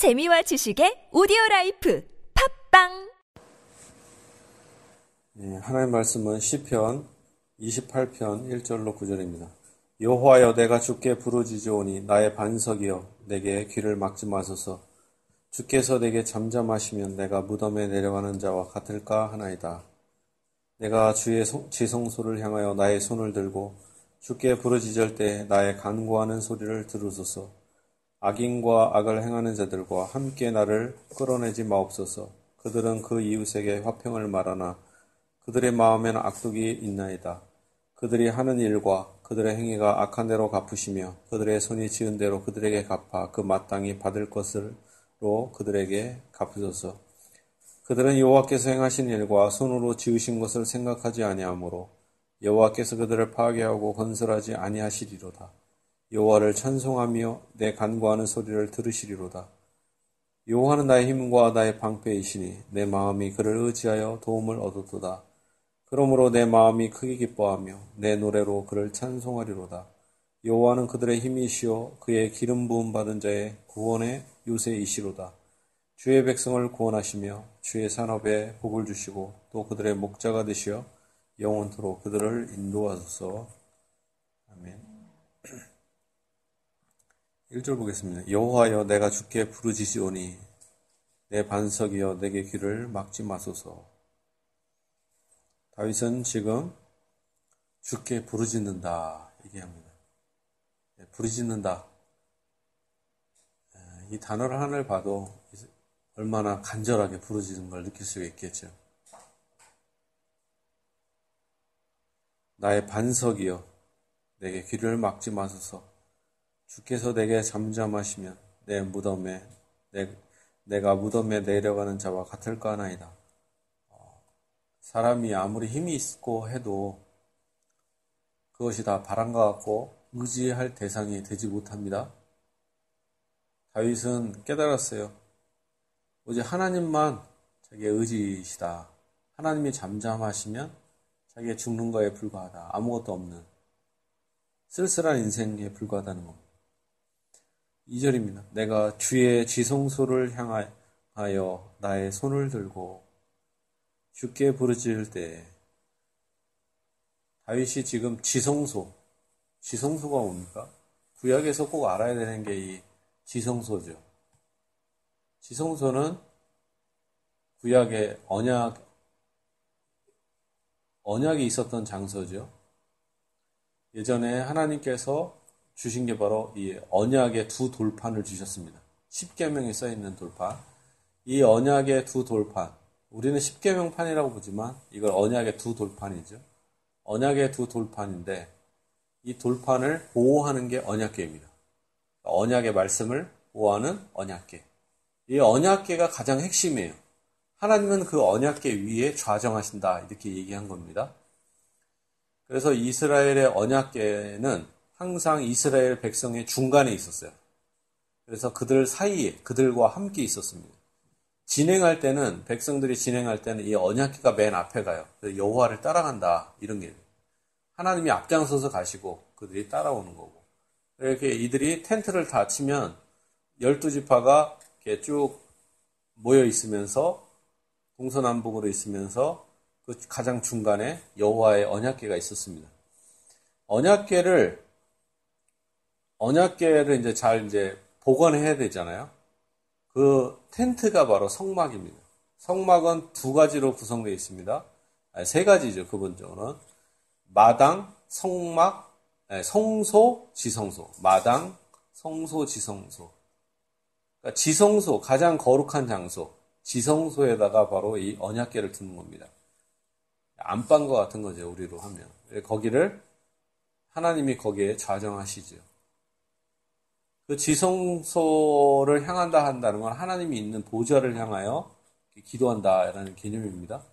재미와 지식의 오디오 life 팟빵 예, 하나님 말씀은 시편 28편 1절로 9절입니다. 여호와여 내가 주께 부르짖으오니 나의 반석이여 내게 귀를 막지 마소서 주께서 내게 잠잠하시면 내가 무덤에 내려가는 자와 같을까 하나이다. 내가 주의 지성소를 향하여 나의 손을 들고 주께 부르짖을 때 나의 간구하는 소리를 들으소서. 악인과 악을 행하는 자들과 함께 나를 끌어내지 마옵소서. 그들은 그 이웃에게 화평을 말하나 그들의 마음에는 악독이 있나이다. 그들이 하는 일과 그들의 행위가 악한 대로 갚으시며 그들의 손이 지은 대로 그들에게 갚아 그 마땅히 받을 것으로 그들에게 갚으소서. 그들은 여호와께서 행하신 일과 손으로 지으신 것을 생각하지 아니하므로 여호와께서 그들을 파괴하고 건설하지 아니하시리로다. 여호와를 찬송하며 내 간구하는 소리를 들으시리로다. 여호와는 나의 힘과 나의 방패이시니 내 마음이 그를 의지하여 도움을 얻었도다. 그러므로 내 마음이 크게 기뻐하며 내 노래로 그를 찬송하리로다. 여호와는 그들의 힘이시요 그의 기름 부음 받은 자의 구원의 요새이시로다. 주의 백성을 구원하시며 주의 산업에 복을 주시고 또 그들의 목자가 되시어 영원토록 그들을 인도하소서. 아멘. 1절 보겠습니다. 여호와여 내가 주께 부르짖으오니 내 반석이여 내게 귀를 막지 마소서. 다윗은 지금 주께 부르짖는다 얘기합니다. 네, 부르짖는다. 이 단어를 하나를 봐도 얼마나 간절하게 부르짖는 걸 느낄 수 있겠죠. 나의 반석이여 내게 귀를 막지 마소서. 주께서 내게 잠잠하시면 내 무덤에 내, 내가 무덤에 내려가는 자와 같을까 하나이다. 어, 사람이 아무리 힘이 있고 해도 그것이 다 바람과 같고 의지할 대상이 되지 못합니다. 다윗은 깨달았어요. 오직 하나님만 자기의 의지이시다. 하나님이 잠잠하시면 자기가 죽는 거에 불과하다. 아무것도 없는 쓸쓸한 인생에 불과하다는 겁니다. 2절입니다. 내가 주의 지성소를 향하여 나의 손을 들고 주께 부르짖을 때 다윗이 지금 지성소, 지성소가 뭡니까? 구약에서 꼭 알아야 되는 게 이 지성소죠. 지성소는 구약의 언약, 언약이 있었던 장소죠. 예전에 하나님께서 주신 게 바로 이 언약의 두 돌판을 주셨습니다. 십계명에 써 있는 돌판. 이 언약의 두 돌판. 우리는 십계명판이라고 보지만 이걸 언약의 두 돌판이죠. 언약의 두 돌판인데 이 돌판을 보호하는 게 언약계입니다. 언약의 말씀을 보호하는 언약계. 이 언약계가 가장 핵심이에요. 하나님은 그 언약계 위에 좌정하신다 이렇게 얘기한 겁니다. 그래서 이스라엘의 언약계는 항상 이스라엘 백성의 중간에 있었어요. 그래서 그들 사이에 그들과 함께 있었습니다. 진행할 때는 백성들이 진행할 때는 이 언약기가 맨 앞에 가요. 여호와를 따라간다 이런 게 하나님이 앞장서서 가시고 그들이 따라오는 거고 이렇게 이들이 텐트를 다 치면 열두 지파가 이렇게 쭉 모여 있으면서 동서남북으로 있으면서 그 가장 중간에 여호와의 언약계가 있었습니다. 언약계를 언약계를 이제 잘 이제 보관해야 되잖아요. 그 텐트가 바로 성막입니다. 성막은 두 가지로 구성되어 있습니다. 아니, 세 가지죠, 그분적으로는. 마당, 성막, 아니, 성소, 지성소. 마당, 성소, 지성소. 그러니까 지성소, 가장 거룩한 장소. 지성소에다가 바로 이 언약계를 두는 겁니다. 안방과 같은 거죠, 우리로 하면. 거기를 하나님이 거기에 좌정하시죠. 그 지성소를 향한다 한다는 건 하나님이 있는 보좌를 향하여 기도한다라는 개념입니다.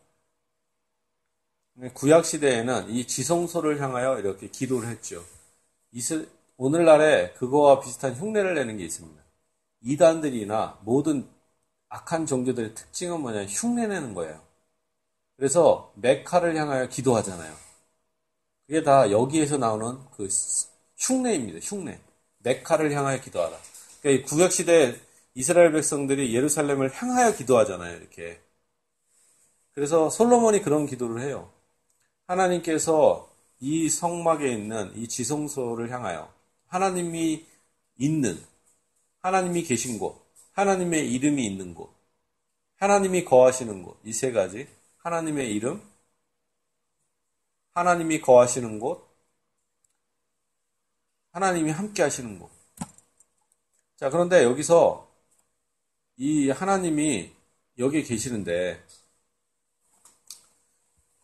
구약 시대에는 이 지성소를 향하여 이렇게 기도를 했죠. 오늘날에 그거와 비슷한 흉내를 내는 게 있습니다. 이단들이나 모든 악한 종교들의 특징은 뭐냐 흉내내는 거예요. 그래서 메카를 향하여 기도하잖아요. 그게 다 여기에서 나오는 그 흉내입니다. 흉내. 메카를 향하여 기도하라. 그러니까 구약 시대 이스라엘 백성들이 예루살렘을 향하여 기도하잖아요, 이렇게. 그래서 솔로몬이 그런 기도를 해요. 하나님께서 이 성막에 있는 이 지성소를 향하여 하나님이 있는, 하나님이 계신 곳, 하나님의 이름이 있는 곳, 하나님이 거하시는 곳, 이 세 가지, 하나님의 이름, 하나님이 거하시는 곳, 하나님이 함께 하시는 곳. 자, 그런데 여기서 이 하나님이 여기에 계시는데,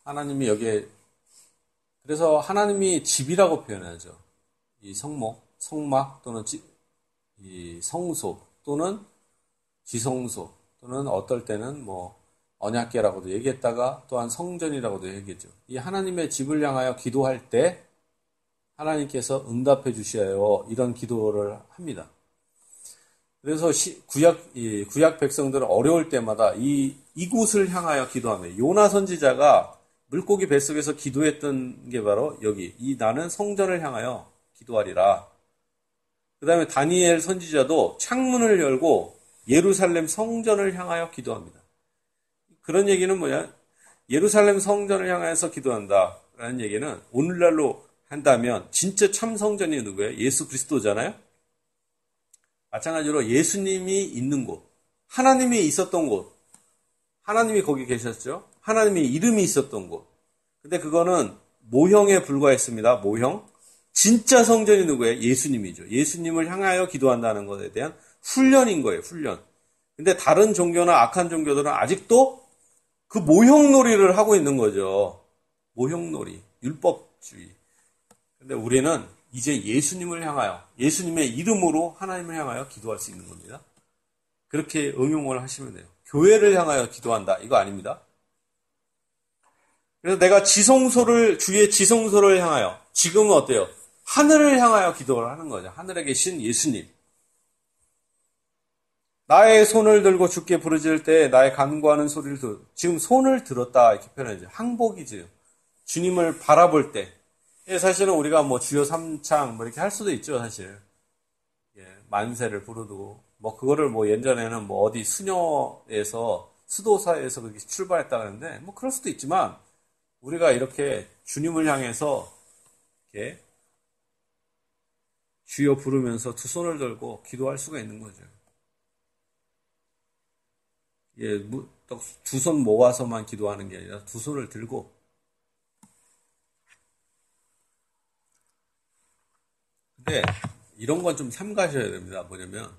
하나님이 여기에, 그래서 하나님이 집이라고 표현하죠. 이 성목, 성막 또는 지, 이 성소 또는 지성소 또는 어떨 때는 뭐 언약계라고도 얘기했다가 또한 성전이라고도 얘기했죠. 이 하나님의 집을 향하여 기도할 때 하나님께서 응답해 주셔요. 이런 기도를 합니다. 그래서 구약 구약 백성들은 어려울 때마다 이 이곳을 향하여 기도하며 요나 선지자가 물고기 뱃속에서 기도했던 게 바로 여기 이 나는 성전을 향하여 기도하리라. 그다음에 다니엘 선지자도 창문을 열고 예루살렘 성전을 향하여 기도합니다. 그런 얘기는 뭐냐? 예루살렘 성전을 향해서 기도한다. 라는 얘기는 오늘날로 한다면 진짜 참 성전이 누구예요? 예수 그리스도잖아요? 마찬가지로 예수님이 있는 곳, 하나님이 있었던 곳, 하나님이 거기 계셨죠? 하나님의 이름이 있었던 곳. 근데 그거는 모형에 불과했습니다. 모형. 진짜 성전이 누구예요? 예수님이죠. 예수님을 향하여 기도한다는 것에 대한 훈련인 거예요, 훈련. 근데 다른 종교나 악한 종교들은 아직도 그 모형놀이를 하고 있는 거죠. 모형놀이, 율법주의. 근데 우리는 이제 예수님을 향하여, 예수님의 이름으로 하나님을 향하여 기도할 수 있는 겁니다. 그렇게 응용을 하시면 돼요. 교회를 향하여 기도한다. 이거 아닙니다. 그래서 내가 지성소를, 주의 지성소를 향하여, 지금은 어때요? 하늘을 향하여 기도를 하는 거죠. 하늘에 계신 예수님. 나의 손을 들고 죽게 부르짖을 때 나의 간구하는 소리를 들 지금 손을 들었다 이렇게 표현하죠. 항복이죠. 주님을 바라볼 때. 예, 사실은 우리가 뭐 주요 삼창 뭐 이렇게 할 수도 있죠, 사실. 예, 만세를 부르고 뭐 그거를 뭐 예전에는 뭐 어디 수녀에서 수도사에서 그렇게 출발했다 그러는데 뭐 그럴 수도 있지만 우리가 이렇게 주님을 향해서 이렇게 주여 부르면서 두 손을 들고 기도할 수가 있는 거죠. 예, 두 손 모아서만 기도하는 게 아니라 두 손을 들고 근데 이런 건 좀 삼가셔야 됩니다. 뭐냐면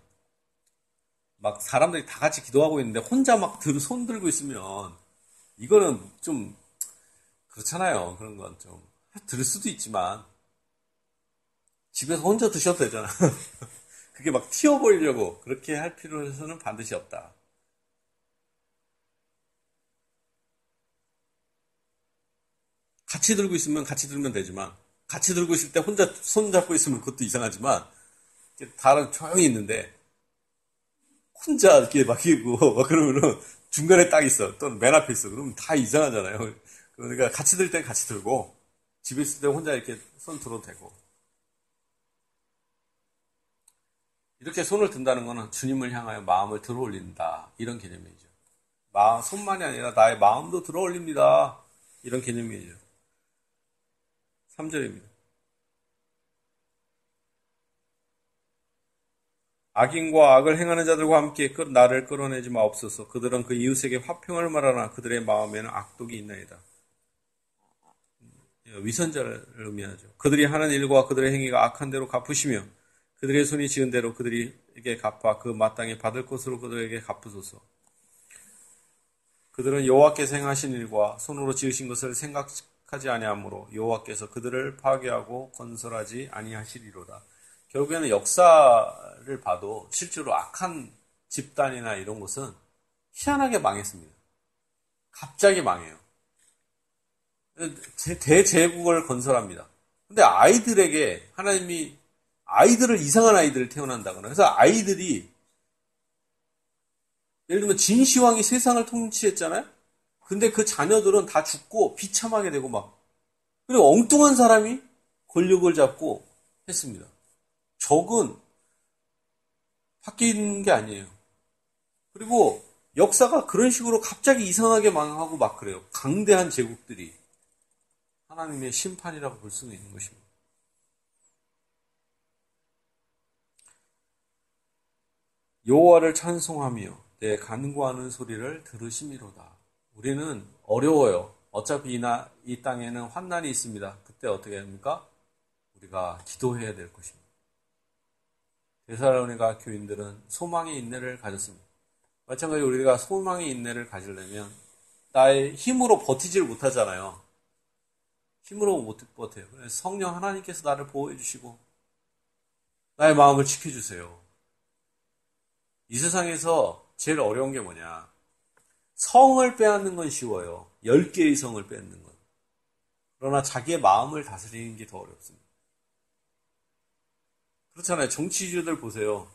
막 사람들이 다 같이 기도하고 있는데 혼자 막 손 들고 있으면 이거는 좀 그렇잖아요. 그런 건 좀 들을 수도 있지만 집에서 혼자 드셔도 되잖아. 그게 막 튀어버리려고 그렇게 할 필요는 반드시 없다. 같이 들고 있으면 같이 들면 되지만 같이 들고 있을 때 혼자 손 잡고 있으면 그것도 이상하지만 다른 조용히 있는데 혼자 이렇게 막히고 막 그러면은 중간에 딱 있어 또는 맨 앞에 있어 그러면 다 이상하잖아요. 그러니까 같이 들 때 같이 들고 집에 있을 때 혼자 이렇게 손 들어도 되고 이렇게 손을 든다는 것은 주님을 향하여 마음을 들어올린다 이런 개념이죠. 마 손만이 아니라 나의 마음도 들어올립니다 이런 개념이죠. 3절입니다. 악인과 악을 행하는 자들과 함께 나를 끌어내지 마옵소서. 그들은 그 이웃에게 화평을 말하나 그들의 마음에는 악독이 있나이다. 위선자를 의미하죠. 그들이 하는 일과 그들의 행위가 악한 대로 갚으시며 그들의 손이 지은 대로 그들에게 갚아 그 마땅히 받을 것으로 그들에게 갚으소서. 그들은 여호와께서 행하신 일과 손으로 지으신 것을 생각 하지 아니하므로 여호와께서 그들을 파괴하고 건설하지 아니하시리로다. 결국에는 역사를 봐도 실제로 악한 집단이나 이런 곳은 희한하게 망했습니다. 갑자기 망해요. 대제국을 건설합니다. 근데 아이들에게 하나님이 아이들을 이상한 아이들을 태어난다거나 그래서 아이들이 예를 들면 진시황이 세상을 통치했잖아요. 근데 그 자녀들은 다 죽고 비참하게 되고 막 그리고 엉뚱한 사람이 권력을 잡고 했습니다. 적은 바뀌는 게 아니에요. 그리고 역사가 그런 식으로 갑자기 이상하게 망하고 막 그래요. 강대한 제국들이 하나님의 심판이라고 볼 수는 있는 것입니다. 여호와를 찬송하며 내 간구하는 소리를 들으심이로다. 우리는 어려워요. 어차피 이나, 이 땅에는 환난이 있습니다. 그때 어떻게 합니까? 우리가 기도해야 될 것입니다. 데살로니가 교인들은 소망의 인내를 가졌습니다. 마찬가지로 우리가 소망의 인내를 가지려면 나의 힘으로 버티지를 못하잖아요. 힘으로 못 버텨요. 성령 하나님께서 나를 보호해 주시고 나의 마음을 지켜 주세요. 이 세상에서 제일 어려운 게 뭐냐? 성을 빼앗는 건 쉬워요. 10개의 성을 빼앗는 건. 그러나 자기의 마음을 다스리는 게 더 어렵습니다. 그렇잖아요. 정치주들 보세요.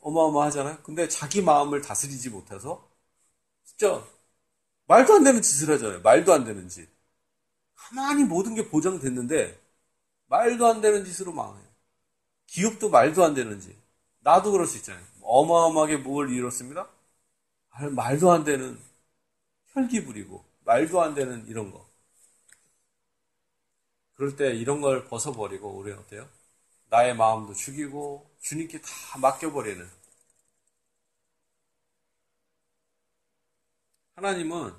어마어마하잖아요. 근데 자기 마음을 다스리지 못해서 진짜 말도 안 되는 짓을 하잖아요. 말도 안 되는 짓. 가만히 모든 게 보장됐는데 말도 안 되는 짓으로 망해요. 기업도 말도 안 되는 짓. 나도 그럴 수 있잖아요. 어마어마하게 뭘 이뤘습니다. 말도 안 되는 혈기 부리고 말도 안 되는 이런 거. 그럴 때 이런 걸 벗어버리고 우리는 어때요? 나의 마음도 죽이고 주님께 다 맡겨버리는 하나님은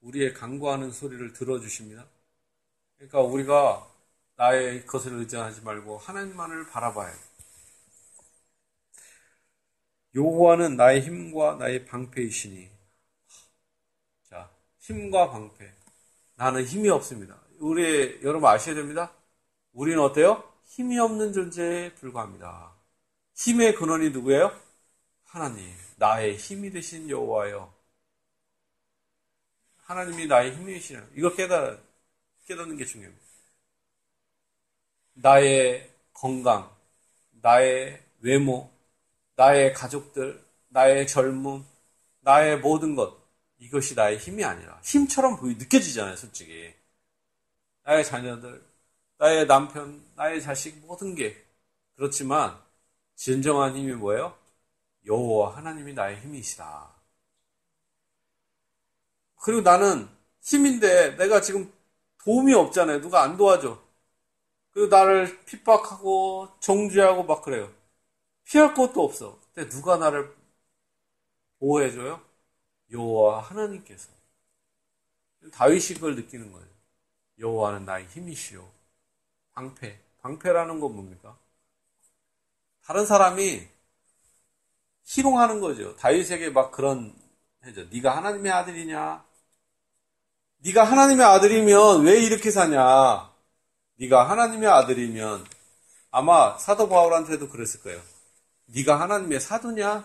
우리의 간구하는 소리를 들어주십니다. 그러니까 우리가 나의 것을 의지하지 말고 하나님만을 바라봐야 돼. 여호와는 나의 힘과 나의 방패이시니. 자, 힘과 방패. 나는 힘이 없습니다. 우리 여러분 아셔야 됩니다. 우리는 어때요? 힘이 없는 존재에 불과합니다. 힘의 근원이 누구예요? 하나님. 나의 힘이 되신 여호와요. 하나님이 나의 힘이시라. 이걸 깨달아 깨닫는 게 중요합니다. 나의 건강, 나의 외모, 나의 가족들, 나의 젊음, 나의 모든 것, 이것이 나의 힘이 아니라 힘처럼 보이 느껴지잖아요, 솔직히. 나의 자녀들, 나의 남편, 나의 자식 모든 게 그렇지만 진정한 힘이 뭐예요? 여호와 하나님이 나의 힘이시다. 그리고 나는 힘인데 내가 지금 도움이 없잖아요. 누가 안 도와줘. 그리고 나를 핍박하고 정죄하고 막 그래요. 피할 것도 없어. 근데 누가 나를 보호해줘요? 여호와 하나님께서. 다윗이 그걸 느끼는 거예요. 여호와는 나의 힘이시오. 방패. 방패라는 건 뭡니까? 다른 사람이 희롱하는 거죠. 다윗에게 막 그런 해죠. 네가 하나님의 아들이냐? 네가 하나님의 아들이면 왜 이렇게 사냐? 네가 하나님의 아들이면 아마 사도 바울한테도 그랬을 거예요. 네가 하나님의 사도냐?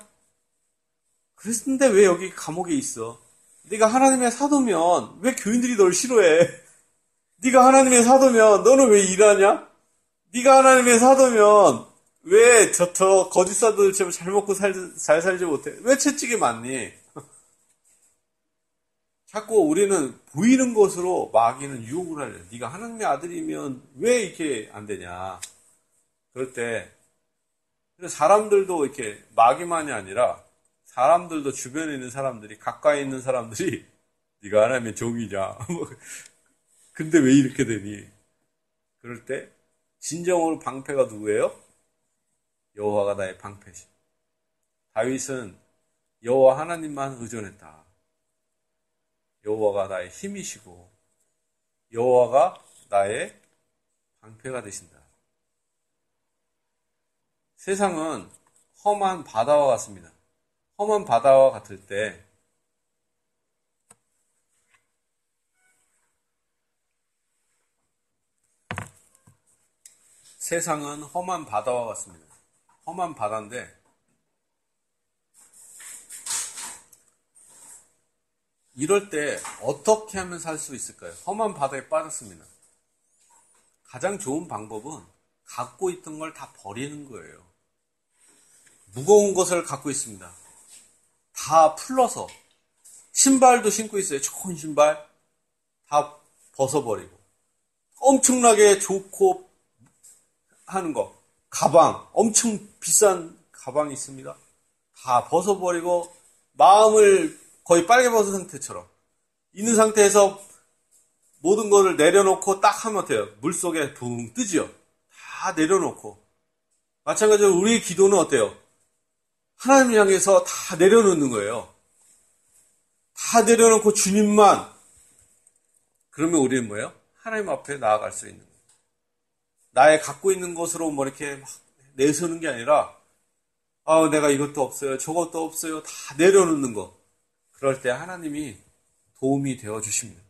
그랬는데 왜 여기 감옥에 있어? 네가 하나님의 사도면 왜 교인들이 널 싫어해? 네가 하나님의 사도면 너는 왜 일하냐? 네가 하나님의 사도면 왜 저터 거짓 사도들처럼 잘 먹고 살, 잘 살지 못해? 왜 채찍이 많니? 자꾸 우리는 보이는 것으로 마귀는 유혹을 하려. 네가 하나님의 아들이면 왜 이렇게 안 되냐? 그럴 때 사람들도 이렇게 마귀만이 아니라 사람들도 주변에 있는 사람들이 가까이 있는 사람들이 네가 하나님의 종이냐? 뭐, 근데 왜 이렇게 되니? 그럴 때 진정으로 방패가 누구예요? 여호와가 나의 방패시. 다윗은 여호와 하나님만 의존했다. 여호와가 나의 힘이시고 여호와가 나의 방패가 되신다. 세상은 험한 바다와 같습니다. 험한 바다와 같을 때 세상은 험한 바다와 같습니다. 험한 바다인데 이럴 때 어떻게 하면 살 수 있을까요? 험한 바다에 빠졌습니다. 가장 좋은 방법은 갖고 있던 걸 다 버리는 거예요. 무거운 것을 갖고 있습니다. 다 풀러서 신발도 신고 있어요. 좋은 신발 다 벗어버리고 엄청나게 좋고 하는 거 가방 엄청 비싼 가방이 있습니다. 다 벗어버리고 마음을 거의 빨개 벗은 상태처럼 있는 상태에서 모든 것을 내려놓고 딱 하면 돼요. 물 속에 붕 뜨지요. 다 내려놓고. 마찬가지로 우리의 기도는 어때요? 하나님 향해서 다 내려놓는 거예요. 다 내려놓고 주님만. 그러면 우리는 뭐예요? 하나님 앞에 나아갈 수 있는 거예요. 나의 갖고 있는 것으로 뭐 이렇게 막 내서는 게 아니라, 아, 내가 이것도 없어요. 저것도 없어요. 다 내려놓는 거. 그럴 때 하나님이 도움이 되어 주십니다.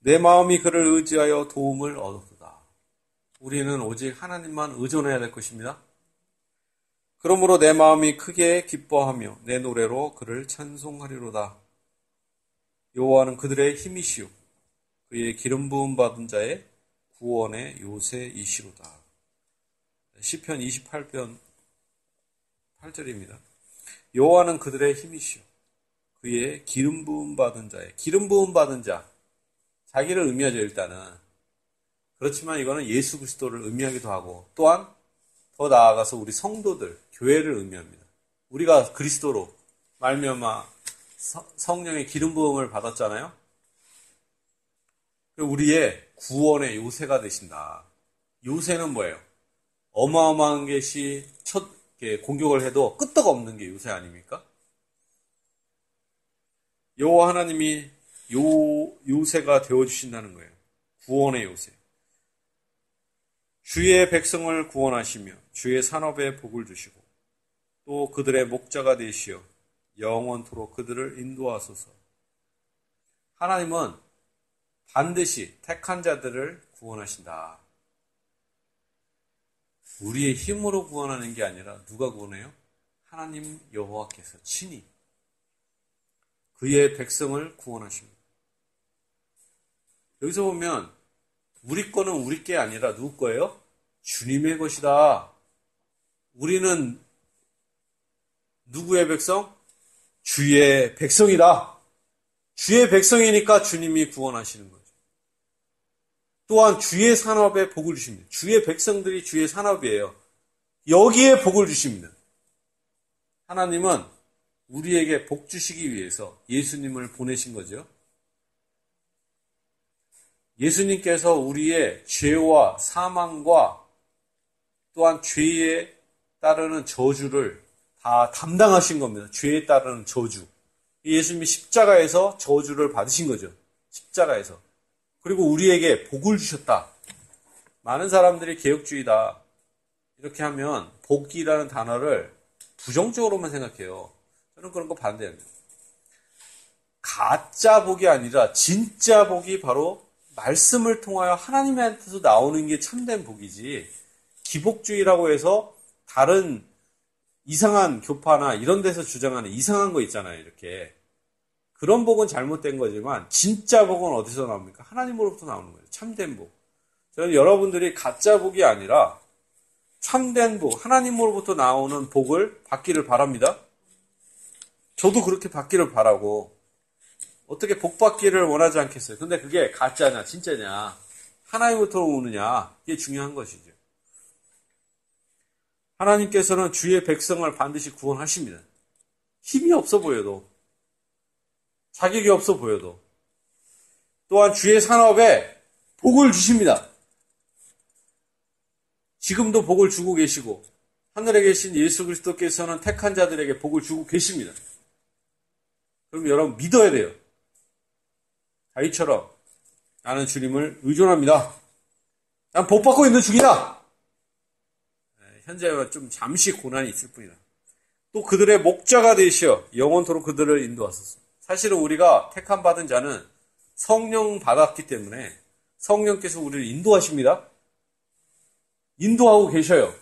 내 마음이 그를 의지하여 도움을 얻었다. 우리는 오직 하나님만 의존해야 될 것입니다. 그러므로 내 마음이 크게 기뻐하며 내 노래로 그를 찬송하리로다. 여호와는 그들의 힘이시오. 그의 기름 부음 받은 자의 구원의 요새이시로다. 시편 28편 8절입니다. 여호와는 그들의 힘이시오. 그의 기름 부음 받은 자의 기름 부음 받은 자 자기를 의미하죠 일단은 그렇지만 이거는 예수 그리스도를 의미하기도 하고 또한 더 나아가서 우리 성도들 교회를 의미합니다. 우리가 그리스도로 말미암아 성령의 기름 부음을 받았잖아요. 우리의 구원의 요새가 되신다. 요새는 뭐예요? 어마어마한 것이 첫 공격을 해도 끄떡 없는 게 요새 아닙니까? 여호와 하나님이 요 요새가 되어 주신다는 거예요. 구원의 요새. 주의 백성을 구원하시며 주의 산업에 복을 주시고 또 그들의 목자가 되시어 영원토록 그들을 인도하소서. 하나님은 반드시 택한 자들을 구원하신다. 우리의 힘으로 구원하는 게 아니라 누가 구원해요? 하나님 여호와께서 친히 그의 백성을 구원하십니다. 여기서 보면 우리 거는 우리 게 아니라 누구 거예요? 주님의 것이다. 우리는 누구의 백성? 주의 백성이다. 주의 백성이니까 주님이 구원하시는 거죠. 또한 주의 산업에 복을 주십니다. 주의 백성들이 주의 산업이에요. 여기에 복을 주십니다. 하나님은 우리에게 복 주시기 위해서 예수님을 보내신 거죠. 예수님께서 우리의 죄와 사망과 또한 죄에 따르는 저주를 다 담당하신 겁니다. 죄에 따르는 저주. 예수님이 십자가에서 저주를 받으신 거죠. 십자가에서. 그리고 우리에게 복을 주셨다. 많은 사람들이 개혁주의다. 이렇게 하면 복이라는 단어를 부정적으로만 생각해요. 저는 그런 거 반대합니다. 가짜 복이 아니라 진짜 복이 바로 말씀을 통하여 하나님한테서 나오는 게 참된 복이지 기복주의라고 해서 다른 이상한 교파나 이런 데서 주장하는 이상한 거 있잖아요. 이렇게 그런 복은 잘못된 거지만 진짜 복은 어디서 나옵니까? 하나님으로부터 나오는 거예요. 참된 복. 저는 여러분들이 가짜 복이 아니라 참된 복, 하나님으로부터 나오는 복을 받기를 바랍니다. 저도 그렇게 받기를 바라고 어떻게 복 받기를 원하지 않겠어요. 근데 그게 가짜냐, 진짜냐, 하나님부터 오느냐, 이게 중요한 것이죠. 하나님께서는 주의 백성을 반드시 구원하십니다. 힘이 없어 보여도, 자격이 없어 보여도, 또한 주의 산업에 복을 주십니다. 지금도 복을 주고 계시고, 하늘에 계신 예수 그리스도께서는 택한 자들에게 복을 주고 계십니다. 그럼 여러분 믿어야 돼요. 다윗처럼 나는 주님을 의존합니다. 난 복 받고 있는 중이다. 네, 현재와 좀 잠시 고난이 있을 뿐이다. 또 그들의 목자가 되시어 영원토록 그들을 인도하소서. 사실은 우리가 택함 받은 자는 성령 받았기 때문에 성령께서 우리를 인도하십니다. 인도하고 계셔요.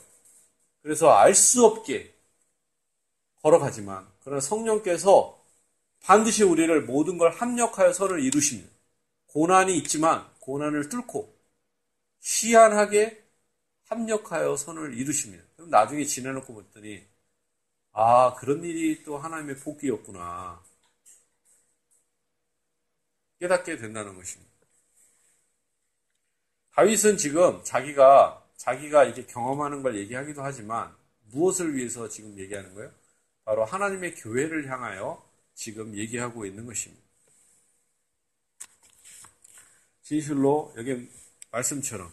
그래서 알 수 없게 걸어가지만 그러나 성령께서 반드시 우리를 모든 걸 합력하여 서를 이루십니다. 고난이 있지만 고난을 뚫고 희한하게 합력하여 선을 이루십니다. 그럼 나중에 지내놓고 봤더니 아 그런 일이 또 하나님의 복이었구나 깨닫게 된다는 것입니다. 다윗은 지금 자기가 자기가 이렇게 경험하는 걸 얘기하기도 하지만 무엇을 위해서 지금 얘기하는 거예요? 바로 하나님의 교회를 향하여 지금 얘기하고 있는 것입니다. 진실로 여기 말씀처럼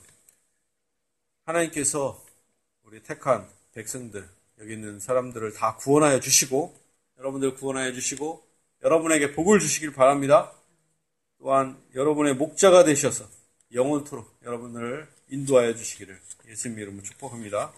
하나님께서 우리 택한 백성들, 여기 있는 사람들을 다 구원하여 주시고, 여러분들 구원하여 주시고, 여러분에게 복을 주시길 바랍니다. 또한 여러분의 목자가 되셔서 영원토록 여러분을 인도하여 주시기를 예수님 이름으로 축복합니다.